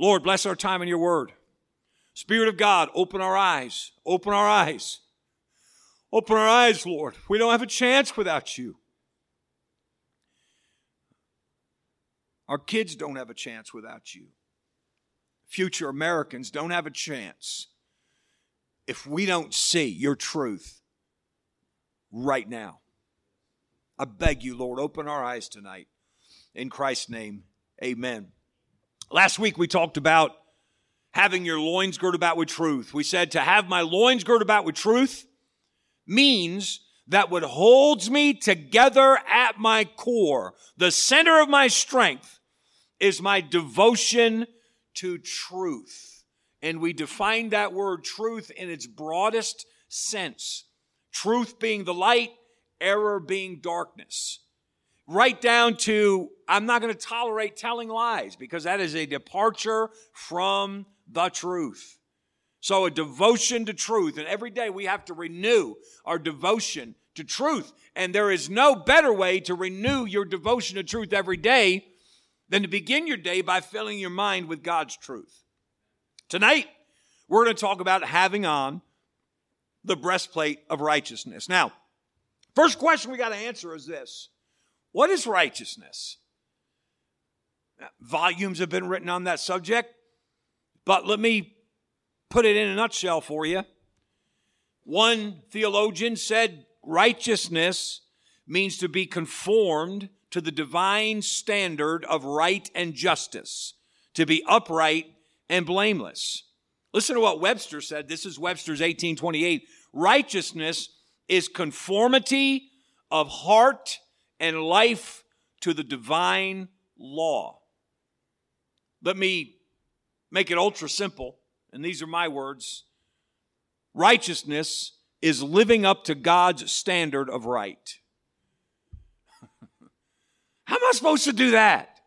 Lord, bless our time in your word. Spirit of God, open our eyes. Open our eyes. Open our eyes, Lord. We don't have a chance without you. Our kids don't have a chance without you. Future Americans don't have a chance if we don't see your truth right now. I beg you, Lord, open our eyes tonight. In Christ's name, amen. Last week we talked about having your loins girded about with truth. We said to have my loins girded about with truth means that what holds me together at my core, the center of my strength, is my devotion to truth. And we define that word truth in its broadest sense. Truth being the light, error being darkness. Right down to, I'm not going to tolerate telling lies because that is a departure from the truth. So a devotion to truth. And every day we have to renew our devotion to truth. And there is no better way to renew your devotion to truth every day than to begin your day by filling your mind with God's truth. Tonight, we're going to talk about having on the breastplate of righteousness. Now, first question we got to answer is this What is righteousness? Volumes have been written on that subject, but let me put it in a nutshell for you. One theologian said righteousness means to be conformed to the divine standard of right and justice, to be upright and blameless. Listen to what Webster said. This is Webster's 1828. Righteousness is conformity of heart and life to the divine law. Let me make it ultra simple, and these are my words. Righteousness is living up to God's standard of right. How am I supposed to do that?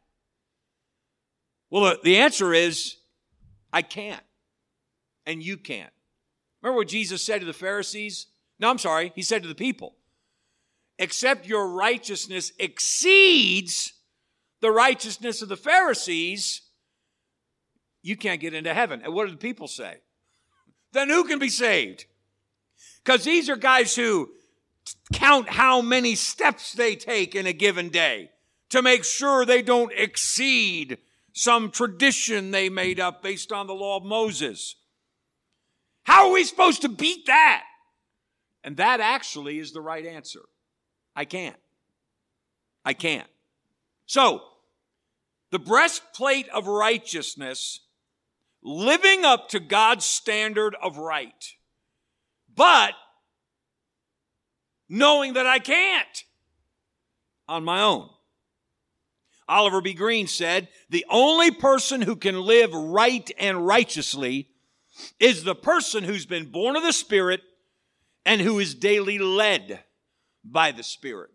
Well, the answer is I can't. And you can't. Remember what Jesus said to the Pharisees? No, I'm sorry. He said to the people, except your righteousness exceeds the righteousness of the Pharisees, you can't get into heaven. And what do the people say? Then who can be saved? Because these are guys who count how many steps they take in a given day to make sure they don't exceed some tradition they made up based on the law of Moses. How are we supposed to beat that? And that actually is the right answer. I can't. I can't. So, the breastplate of righteousness, living up to God's standard of right, but knowing that I can't on my own. Oliver B. Greene said, the only person who can live right and righteously is the person who's been born of the Spirit and who is daily led by the Spirit.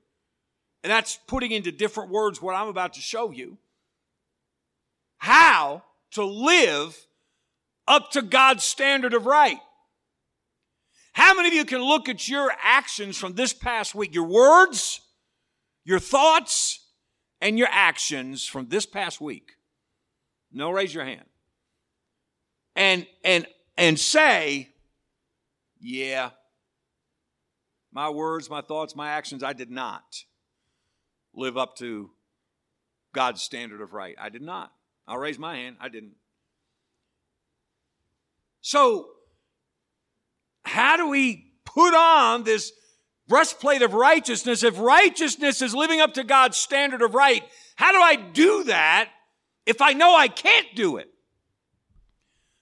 And that's putting into different words what I'm about to show you. How to live up to God's standard of right. How many of you can look at your actions from this past week, your words, your thoughts, and your actions from this past week. No, raise your hand. And and and say, yeah, my words, my thoughts, my actions, I did not live up to God's standard of right. I did not. I'll raise my hand. I didn't. So, how do we put on this breastplate of righteousness, if righteousness is living up to God's standard of right, how do I do that if I know I can't do it?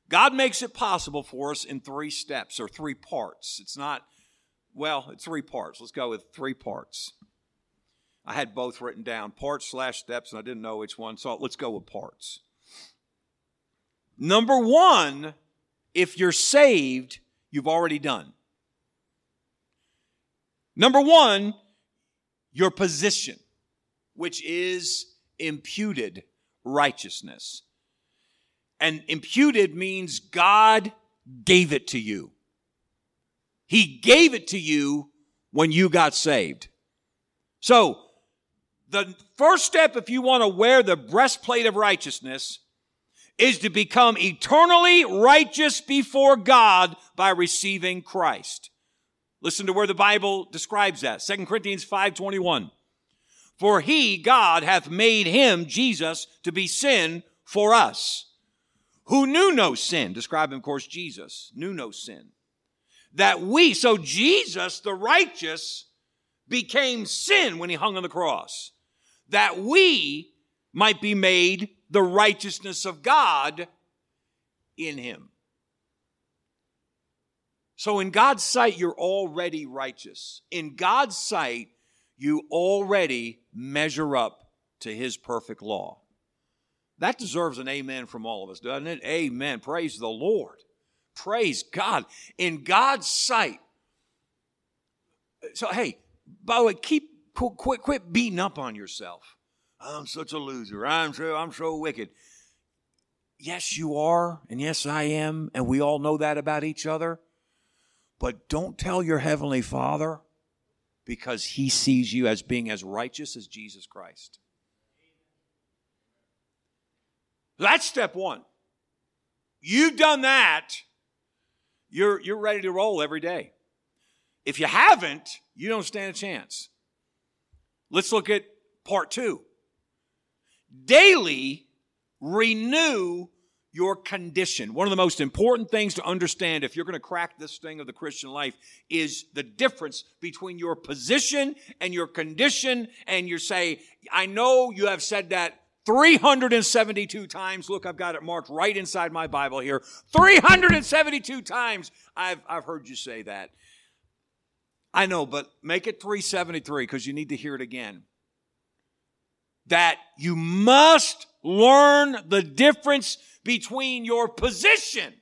God makes it possible for us in three steps or three parts. It's not, well, it's three parts. Let's go with three parts. I had both written down parts slash steps, and I didn't know which one, so let's go with parts. Number one, if you're saved, you've already done. Number one, your position, which is imputed righteousness. And imputed means God gave it to you. He gave it to you when you got saved. So, the first step if you want to wear the breastplate of righteousness is to become eternally righteous before God by receiving Christ. Listen to where the Bible describes that. 2 Corinthians 5:21. For he, God, hath made him, Jesus, to be sin for us, who knew no sin. Describe him, of course, Jesus, knew no sin. That we, so Jesus, the righteous, became sin when he hung on the cross. That we might be made the righteousness of God in him. So, in God's sight, you're already righteous. In God's sight, you already measure up to his perfect law. That deserves an amen from all of us, doesn't it? Amen. Praise the Lord. Praise God. In God's sight. So, hey, by the way, keep quit, quit beating up on yourself. I'm such a loser. I'm so I'm so wicked. Yes, you are, and yes, I am, and we all know that about each other. But don't tell your heavenly Father because he sees you as being as righteous as Jesus Christ. That's step one. You've done that, you're, you're ready to roll every day. If you haven't, you don't stand a chance. Let's look at part two. Daily renew your condition. One of the most important things to understand if you're going to crack this thing of the Christian life is the difference between your position and your condition. And you say, I know you have said that 372 times. Look, I've got it marked right inside my Bible here. 372 times I've, I've heard you say that. I know, but make it 373 because you need to hear it again. That you must learn the difference between your position.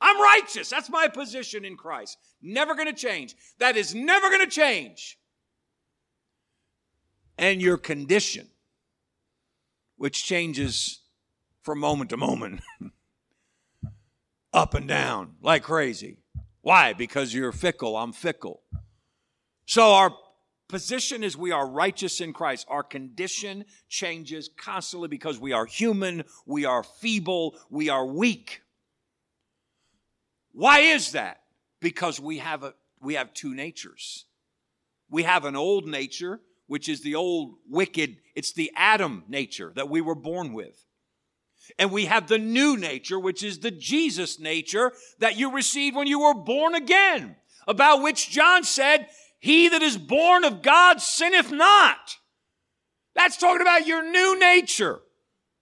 I'm righteous. That's my position in Christ. Never going to change. That is never going to change. And your condition, which changes from moment to moment, up and down like crazy. Why? Because you're fickle. I'm fickle. So our position is we are righteous in Christ. Our condition changes constantly because we are human, we are feeble, we are weak. Why is that? Because we have a, we have two natures. We have an old nature, which is the old wicked, it's the Adam nature that we were born with. And we have the new nature, which is the Jesus nature that you received when you were born again, about which John said, he that is born of God sinneth not. That's talking about your new nature.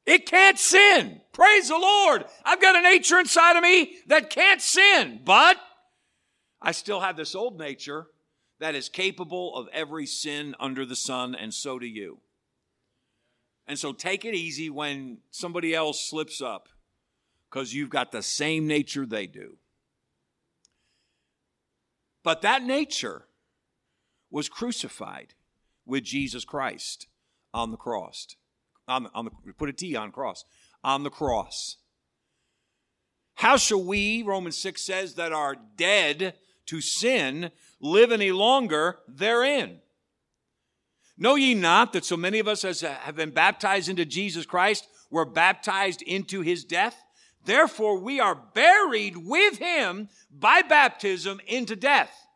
It can't sin. Praise the Lord. I've got a nature inside of me that can't sin, but I still have this old nature that is capable of every sin under the sun, and so do you. And so take it easy when somebody else slips up because you've got the same nature they do. But that nature was crucified with Jesus Christ on the cross. On the, on the, put a T on cross. On the cross. How shall we, Romans 6 says, that are dead to sin, live any longer therein? Know ye not that so many of us as uh, have been baptized into Jesus Christ were baptized into his death? Therefore, we are buried with him by baptism into death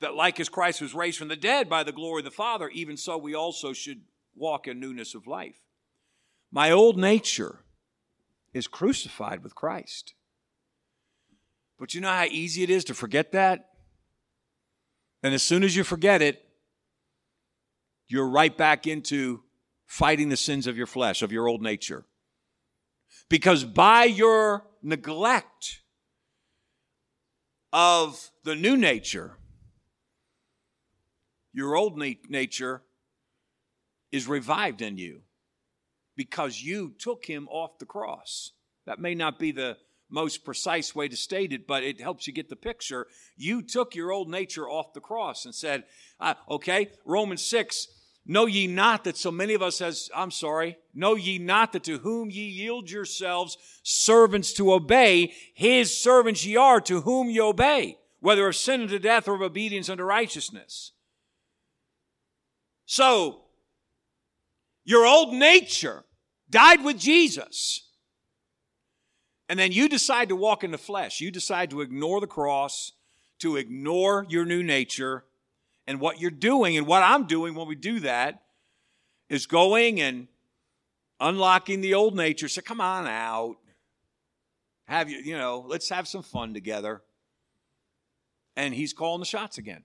that like as Christ was raised from the dead by the glory of the Father, even so we also should walk in newness of life. My old nature is crucified with Christ. But you know how easy it is to forget that? And as soon as you forget it, you're right back into fighting the sins of your flesh, of your old nature. Because by your neglect of the new nature, your old nature is revived in you because you took him off the cross. That may not be the most precise way to state it, but it helps you get the picture. You took your old nature off the cross and said, uh, okay, Romans 6, know ye not that so many of us as, I'm sorry, know ye not that to whom ye yield yourselves servants to obey, his servants ye are to whom ye obey, whether of sin unto death or of obedience unto righteousness. So, your old nature died with Jesus. And then you decide to walk in the flesh. You decide to ignore the cross, to ignore your new nature. And what you're doing and what I'm doing when we do that is going and unlocking the old nature. Say, come on out. Have you, you know, let's have some fun together. And he's calling the shots again.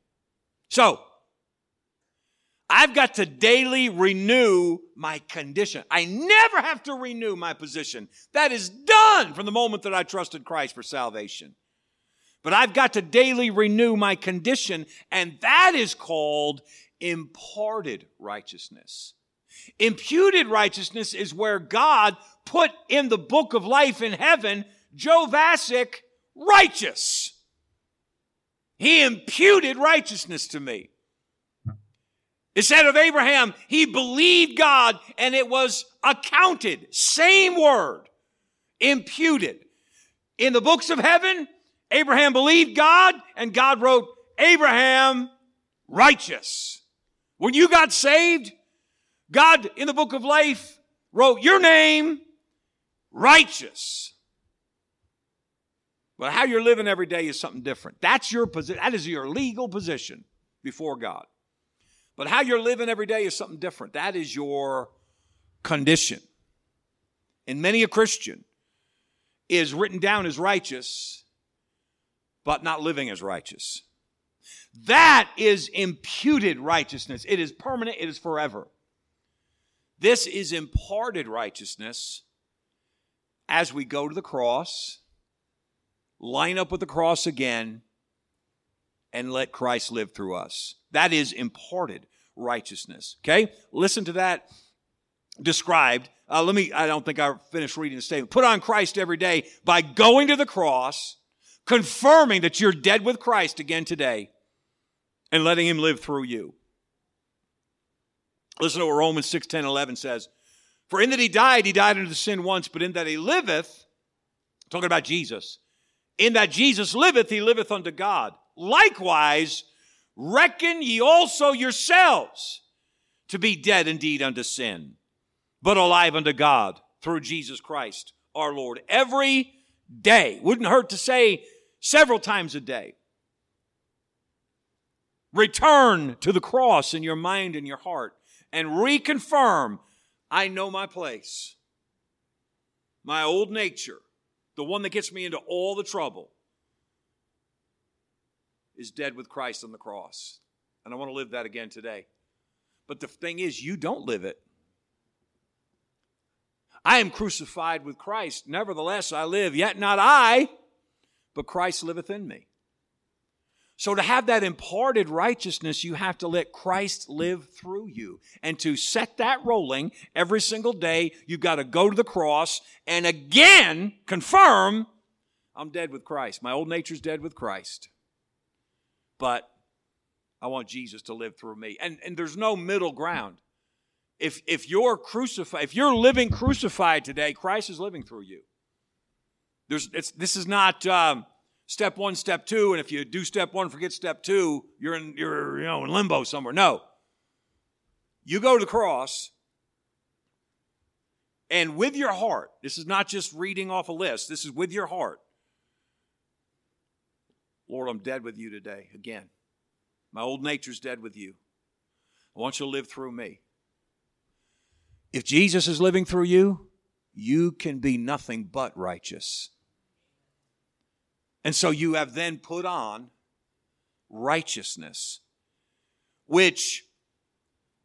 So, I've got to daily renew my condition. I never have to renew my position. That is done from the moment that I trusted Christ for salvation. But I've got to daily renew my condition, and that is called imparted righteousness. Imputed righteousness is where God put in the book of life in heaven Joe Vasick righteous. He imputed righteousness to me. It said of Abraham, he believed God and it was accounted. Same word. Imputed. In the books of heaven, Abraham believed God and God wrote, Abraham righteous. When you got saved, God in the book of life wrote your name righteous. But how you're living every day is something different. That's your position. That is your legal position before God. But how you're living every day is something different. That is your condition. And many a Christian is written down as righteous, but not living as righteous. That is imputed righteousness. It is permanent, it is forever. This is imparted righteousness as we go to the cross, line up with the cross again, and let Christ live through us. That is imparted righteousness. Okay? Listen to that described. Uh, let me, I don't think I finished reading the statement. Put on Christ every day by going to the cross, confirming that you're dead with Christ again today, and letting Him live through you. Listen to what Romans 6, 10, 11 says. For in that He died, He died unto sin once, but in that He liveth, talking about Jesus, in that Jesus liveth, He liveth unto God. Likewise, reckon ye also yourselves to be dead indeed unto sin, but alive unto God through Jesus Christ our Lord. Every day. Wouldn't hurt to say several times a day. Return to the cross in your mind and your heart and reconfirm I know my place. My old nature, the one that gets me into all the trouble, is dead with Christ on the cross. And I want to live that again today. But the thing is, you don't live it. I am crucified with Christ. Nevertheless, I live, yet not I, but Christ liveth in me. So, to have that imparted righteousness, you have to let Christ live through you. And to set that rolling every single day, you've got to go to the cross and again confirm I'm dead with Christ. My old nature's dead with Christ but I want Jesus to live through me. And, and there's no middle ground. If, if you're crucified, if you're living crucified today, Christ is living through you. There's, it's, this is not um, step one, step two, and if you do step one, forget step two, you're in, you're, you know, in limbo somewhere. No. You go to the cross, and with your heart, this is not just reading off a list, this is with your heart. Lord, I'm dead with you today again. My old nature's dead with you. I want you to live through me. If Jesus is living through you, you can be nothing but righteous. And so you have then put on righteousness, which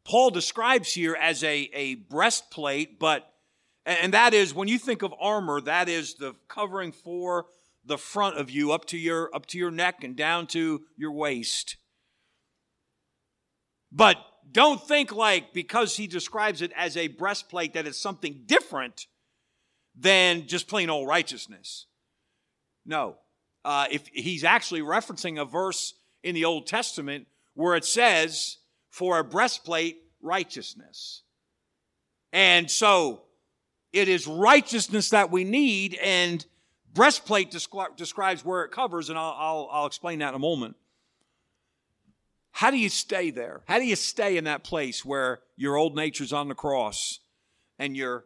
Paul describes here as a, a breastplate, but, and that is, when you think of armor, that is the covering for the front of you up to your up to your neck and down to your waist. But don't think like because he describes it as a breastplate that it's something different than just plain old righteousness. No. Uh, if he's actually referencing a verse in the Old Testament where it says, for a breastplate, righteousness. And so it is righteousness that we need, and breastplate descri- describes where it covers, and I'll, I'll, I'll explain that in a moment. How do you stay there? How do you stay in that place where your old nature's on the cross and you're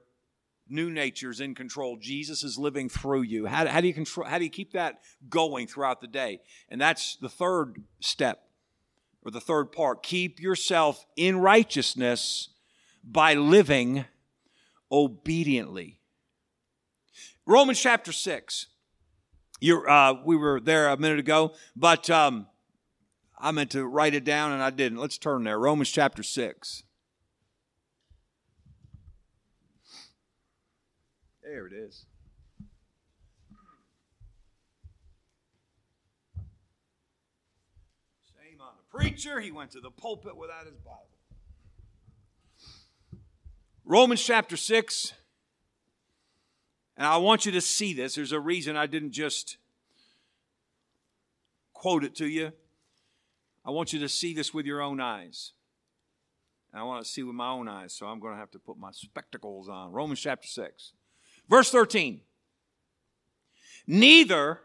new nature's in control. Jesus is living through you. How, how do you control? How do you keep that going throughout the day? And that's the third step, or the third part. Keep yourself in righteousness by living obediently. Romans chapter six. you uh, we were there a minute ago, but um, I meant to write it down and I didn't. Let's turn there. Romans chapter six. There it is. Shame on the preacher. He went to the pulpit without his Bible. Romans chapter 6. And I want you to see this. There's a reason I didn't just quote it to you. I want you to see this with your own eyes. And I want to see with my own eyes, so I'm going to have to put my spectacles on. Romans chapter 6. Verse 13. Neither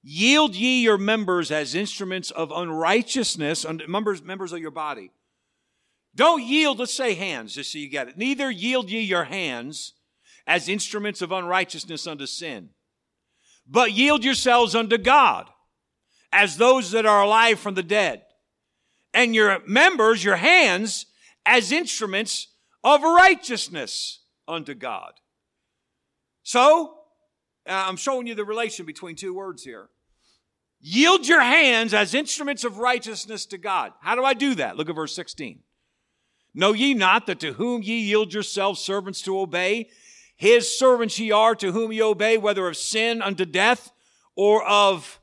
yield ye your members as instruments of unrighteousness, members, members of your body. Don't yield, let's say hands, just so you get it. Neither yield ye your hands as instruments of unrighteousness unto sin, but yield yourselves unto God as those that are alive from the dead, and your members, your hands, as instruments of righteousness unto God. So, uh, I'm showing you the relation between two words here. Yield your hands as instruments of righteousness to God. How do I do that? Look at verse 16. Know ye not that to whom ye yield yourselves servants to obey, his servants ye are to whom ye obey, whether of sin unto death or of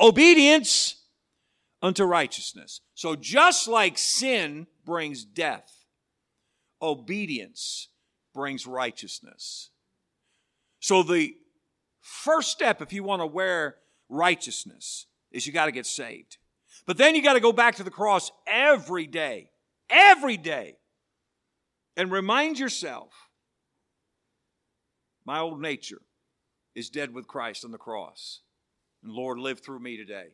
obedience unto righteousness. So just like sin brings death, obedience brings righteousness. So the first step, if you want to wear righteousness, is you got to get saved. But then you got to go back to the cross every day, every day, and remind yourself my old nature is dead with Christ on the cross. And Lord, live through me today.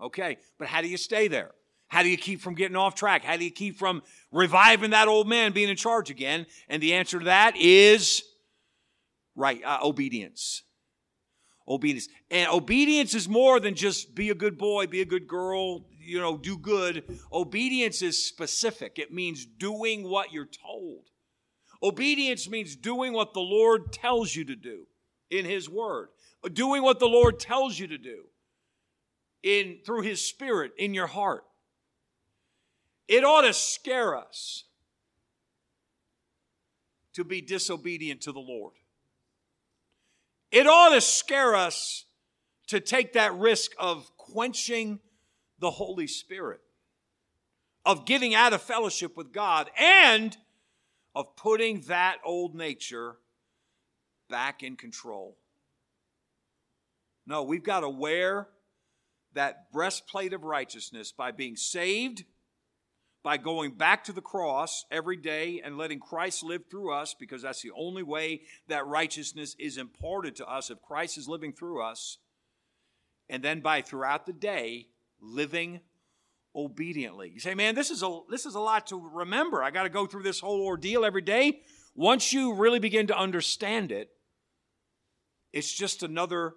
Okay, but how do you stay there? How do you keep from getting off track? How do you keep from reviving that old man being in charge again? And the answer to that is right uh, obedience obedience and obedience is more than just be a good boy be a good girl you know do good obedience is specific it means doing what you're told obedience means doing what the lord tells you to do in his word. Doing what the lord tells you to do in through his spirit in your heart. It ought to scare us to be disobedient to the lord. It ought to scare us to take that risk of quenching the Holy Spirit, of getting out of fellowship with God, and of putting that old nature back in control. No, we've got to wear that breastplate of righteousness by being saved by going back to the cross every day and letting Christ live through us, because that's the only way that righteousness is imparted to us if Christ is living through us. And then by throughout the day, living obediently. You say, man, this is a, this is a lot to remember. I got to go through this whole ordeal every day. Once you really begin to understand it, it's just another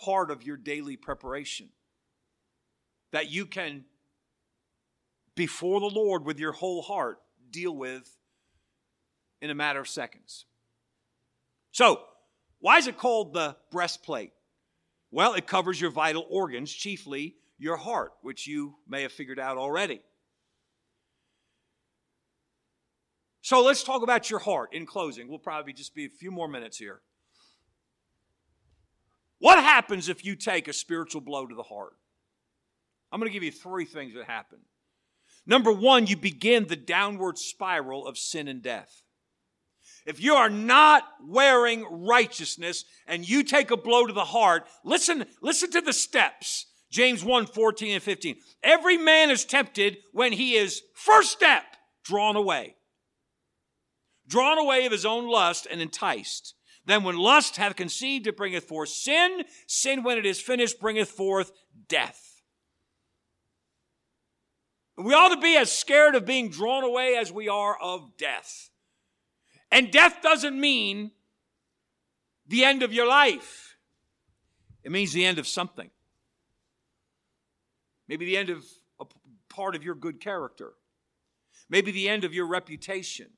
part of your daily preparation that you can before the Lord with your whole heart deal with in a matter of seconds. So, why is it called the breastplate? Well, it covers your vital organs, chiefly your heart, which you may have figured out already. So let's talk about your heart in closing. We'll probably just be a few more minutes here. What happens if you take a spiritual blow to the heart? I'm going to give you three things that happen. Number one, you begin the downward spiral of sin and death. If you are not wearing righteousness and you take a blow to the heart, listen, listen to the steps. James 1, 14 and 15. Every man is tempted when he is, first step, drawn away. Drawn away of his own lust and enticed. Then when lust hath conceived, it bringeth forth sin. Sin, when it is finished, bringeth forth death. We ought to be as scared of being drawn away as we are of death. And death doesn't mean the end of your life. It means the end of something. Maybe the end of a part of your good character. Maybe the end of your reputation.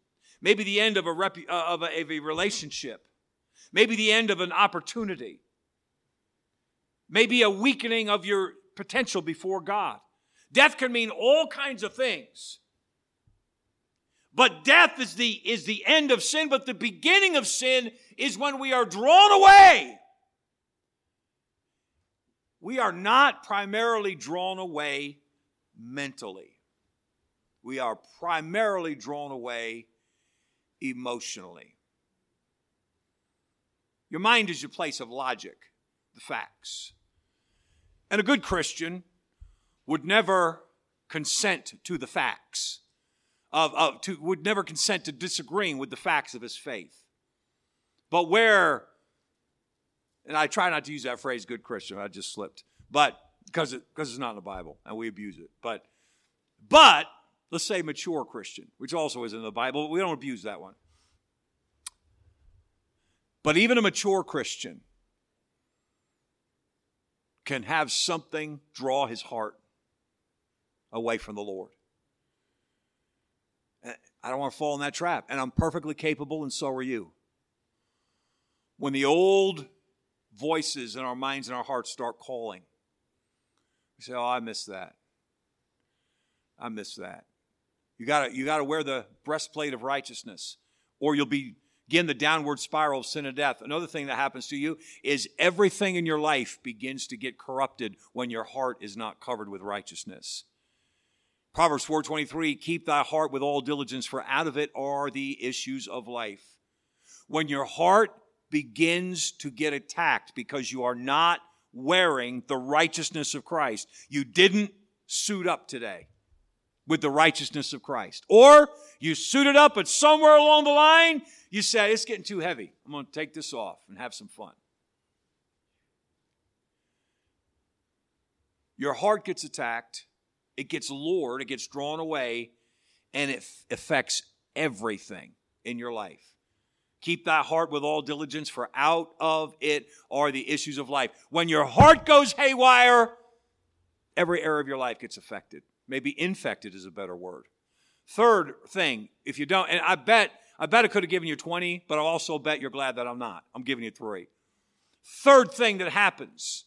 Maybe the end of a, rep, uh, of, a, of a relationship. Maybe the end of an opportunity. Maybe a weakening of your potential before God. Death can mean all kinds of things. But death is the, is the end of sin, but the beginning of sin is when we are drawn away. We are not primarily drawn away mentally. We are primarily drawn away emotionally. Your mind is your place of logic, the facts. And a good Christian would never consent to the facts of, of to, would never consent to disagreeing with the facts of his faith. But where, and I try not to use that phrase, good Christian, I just slipped, but because it, because it's not in the Bible and we abuse it. But, but let's say mature Christian, which also is in the Bible, but we don't abuse that one. But even a mature Christian can have something draw his heart away from the Lord. I don't want to fall in that trap. And I'm perfectly capable, and so are you. When the old voices in our minds and our hearts start calling, we say, Oh, I miss that. I miss that. You gotta, you gotta wear the breastplate of righteousness, or you'll be begin the downward spiral of sin and death. Another thing that happens to you is everything in your life begins to get corrupted when your heart is not covered with righteousness. Proverbs 4:23 keep thy heart with all diligence for out of it are the issues of life. When your heart begins to get attacked because you are not wearing the righteousness of Christ. You didn't suit up today with the righteousness of Christ. Or you suited up, but somewhere along the line, you said, It's getting too heavy. I'm going to take this off and have some fun. Your heart gets attacked it gets lured, it gets drawn away, and it affects everything in your life. Keep thy heart with all diligence, for out of it are the issues of life. When your heart goes haywire, every area of your life gets affected. Maybe infected is a better word. Third thing, if you don't, and I bet, I bet I could have given you 20, but I also bet you're glad that I'm not. I'm giving you three. Third thing that happens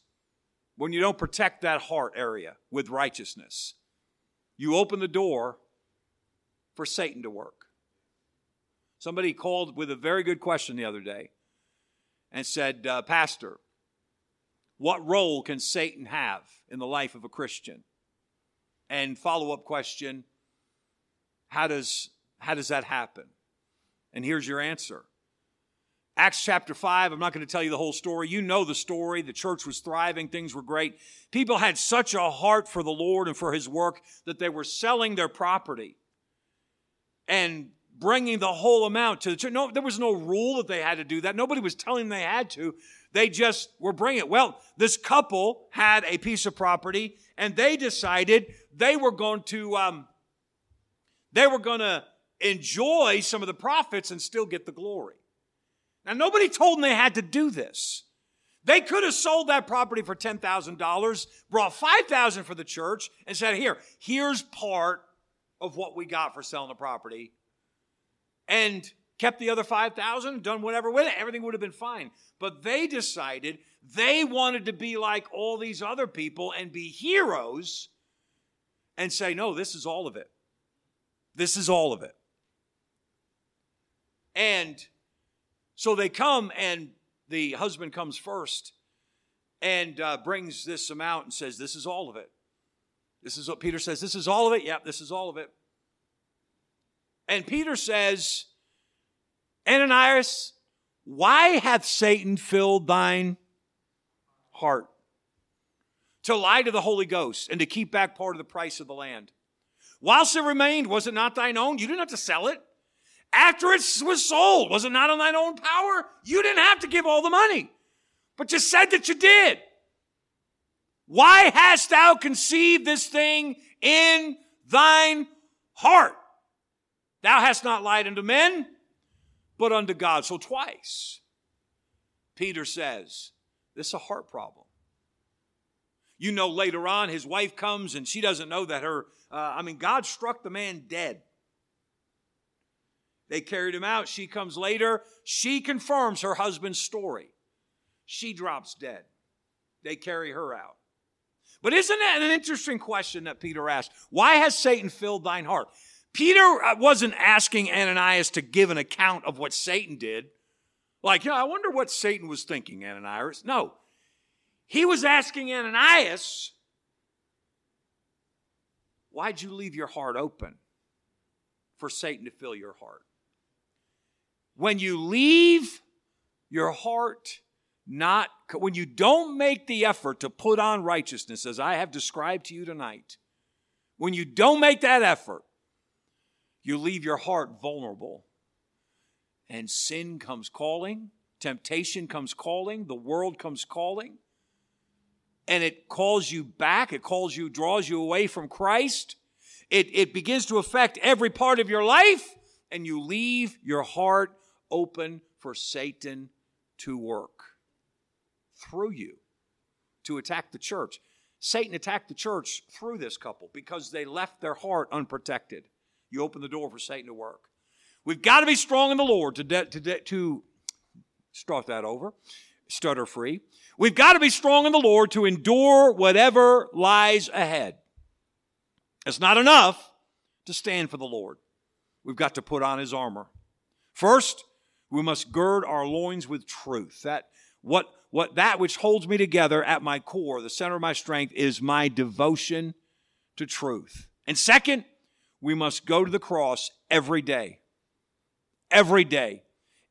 when you don't protect that heart area with righteousness you open the door for Satan to work. Somebody called with a very good question the other day and said, uh, Pastor, what role can Satan have in the life of a Christian? And follow up question, how does, how does that happen? And here's your answer Acts chapter 5, I'm not going to tell you the whole story. You know the story. The church was thriving, things were great. People had such a heart for the Lord and for his work that they were selling their property and bringing the whole amount to the church. No, there was no rule that they had to do that. Nobody was telling them they had to. They just were bringing it. Well, this couple had a piece of property and they decided they were going to, um, they were going to enjoy some of the profits and still get the glory. Now, nobody told them they had to do this. They could have sold that property for $10,000, brought 5000 for the church, and said, Here, here's part of what we got for selling the property, and kept the other 5000 done whatever with it. Everything would have been fine. But they decided they wanted to be like all these other people and be heroes and say, No, this is all of it. This is all of it. And so they come, and the husband comes first and uh, brings this amount and says, This is all of it. This is what Peter says. This is all of it. Yep, this is all of it. And Peter says, Ananias, why hath Satan filled thine heart? To lie to the Holy Ghost and to keep back part of the price of the land. Whilst it remained, was it not thine own? You didn't have to sell it after it was sold. Was it not on thine own power? You didn't have to give all the money, but you said that you did. Why hast thou conceived this thing in thine heart? Thou hast not lied unto men, but unto God. So twice. Peter says, This is a heart problem. You know, later on, his wife comes and she doesn't know that her, uh, I mean, God struck the man dead. They carried him out. She comes later. She confirms her husband's story. She drops dead. They carry her out. But isn't that an interesting question that Peter asked? Why has Satan filled thine heart? Peter uh, wasn't asking Ananias to give an account of what Satan did. Like, yeah, I wonder what Satan was thinking, Ananias. No. He was asking Ananias, why'd you leave your heart open for Satan to fill your heart? When you leave your heart not, when you don't make the effort to put on righteousness, as I have described to you tonight, when you don't make that effort, you leave your heart vulnerable. And sin comes calling, temptation comes calling, the world comes calling, and it calls you back, it calls you, draws you away from Christ. It, it begins to affect every part of your life, and you leave your heart open for Satan to work through you to attack the church. Satan attacked the church through this couple because they left their heart unprotected. You open the door for Satan to work. We've got to be strong in the Lord to, de- to, de- to start that over, stutter free. We've got to be strong in the Lord to endure whatever lies ahead. It's not enough to stand for the Lord. We've got to put on his armor. First, we must gird our loins with truth. That what what that which holds me together at my core, the center of my strength is my devotion to truth. And second, we must go to the cross every day. Every day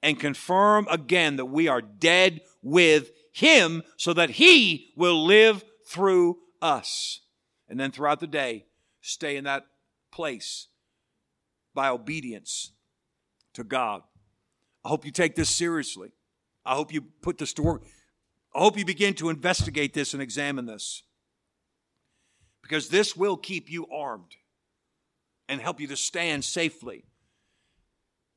and confirm again that we are dead with him so that he will live through us. And then throughout the day, stay in that place by obedience to God. I hope you take this seriously. I hope you put this to work. I hope you begin to investigate this and examine this. Because this will keep you armed and help you to stand safely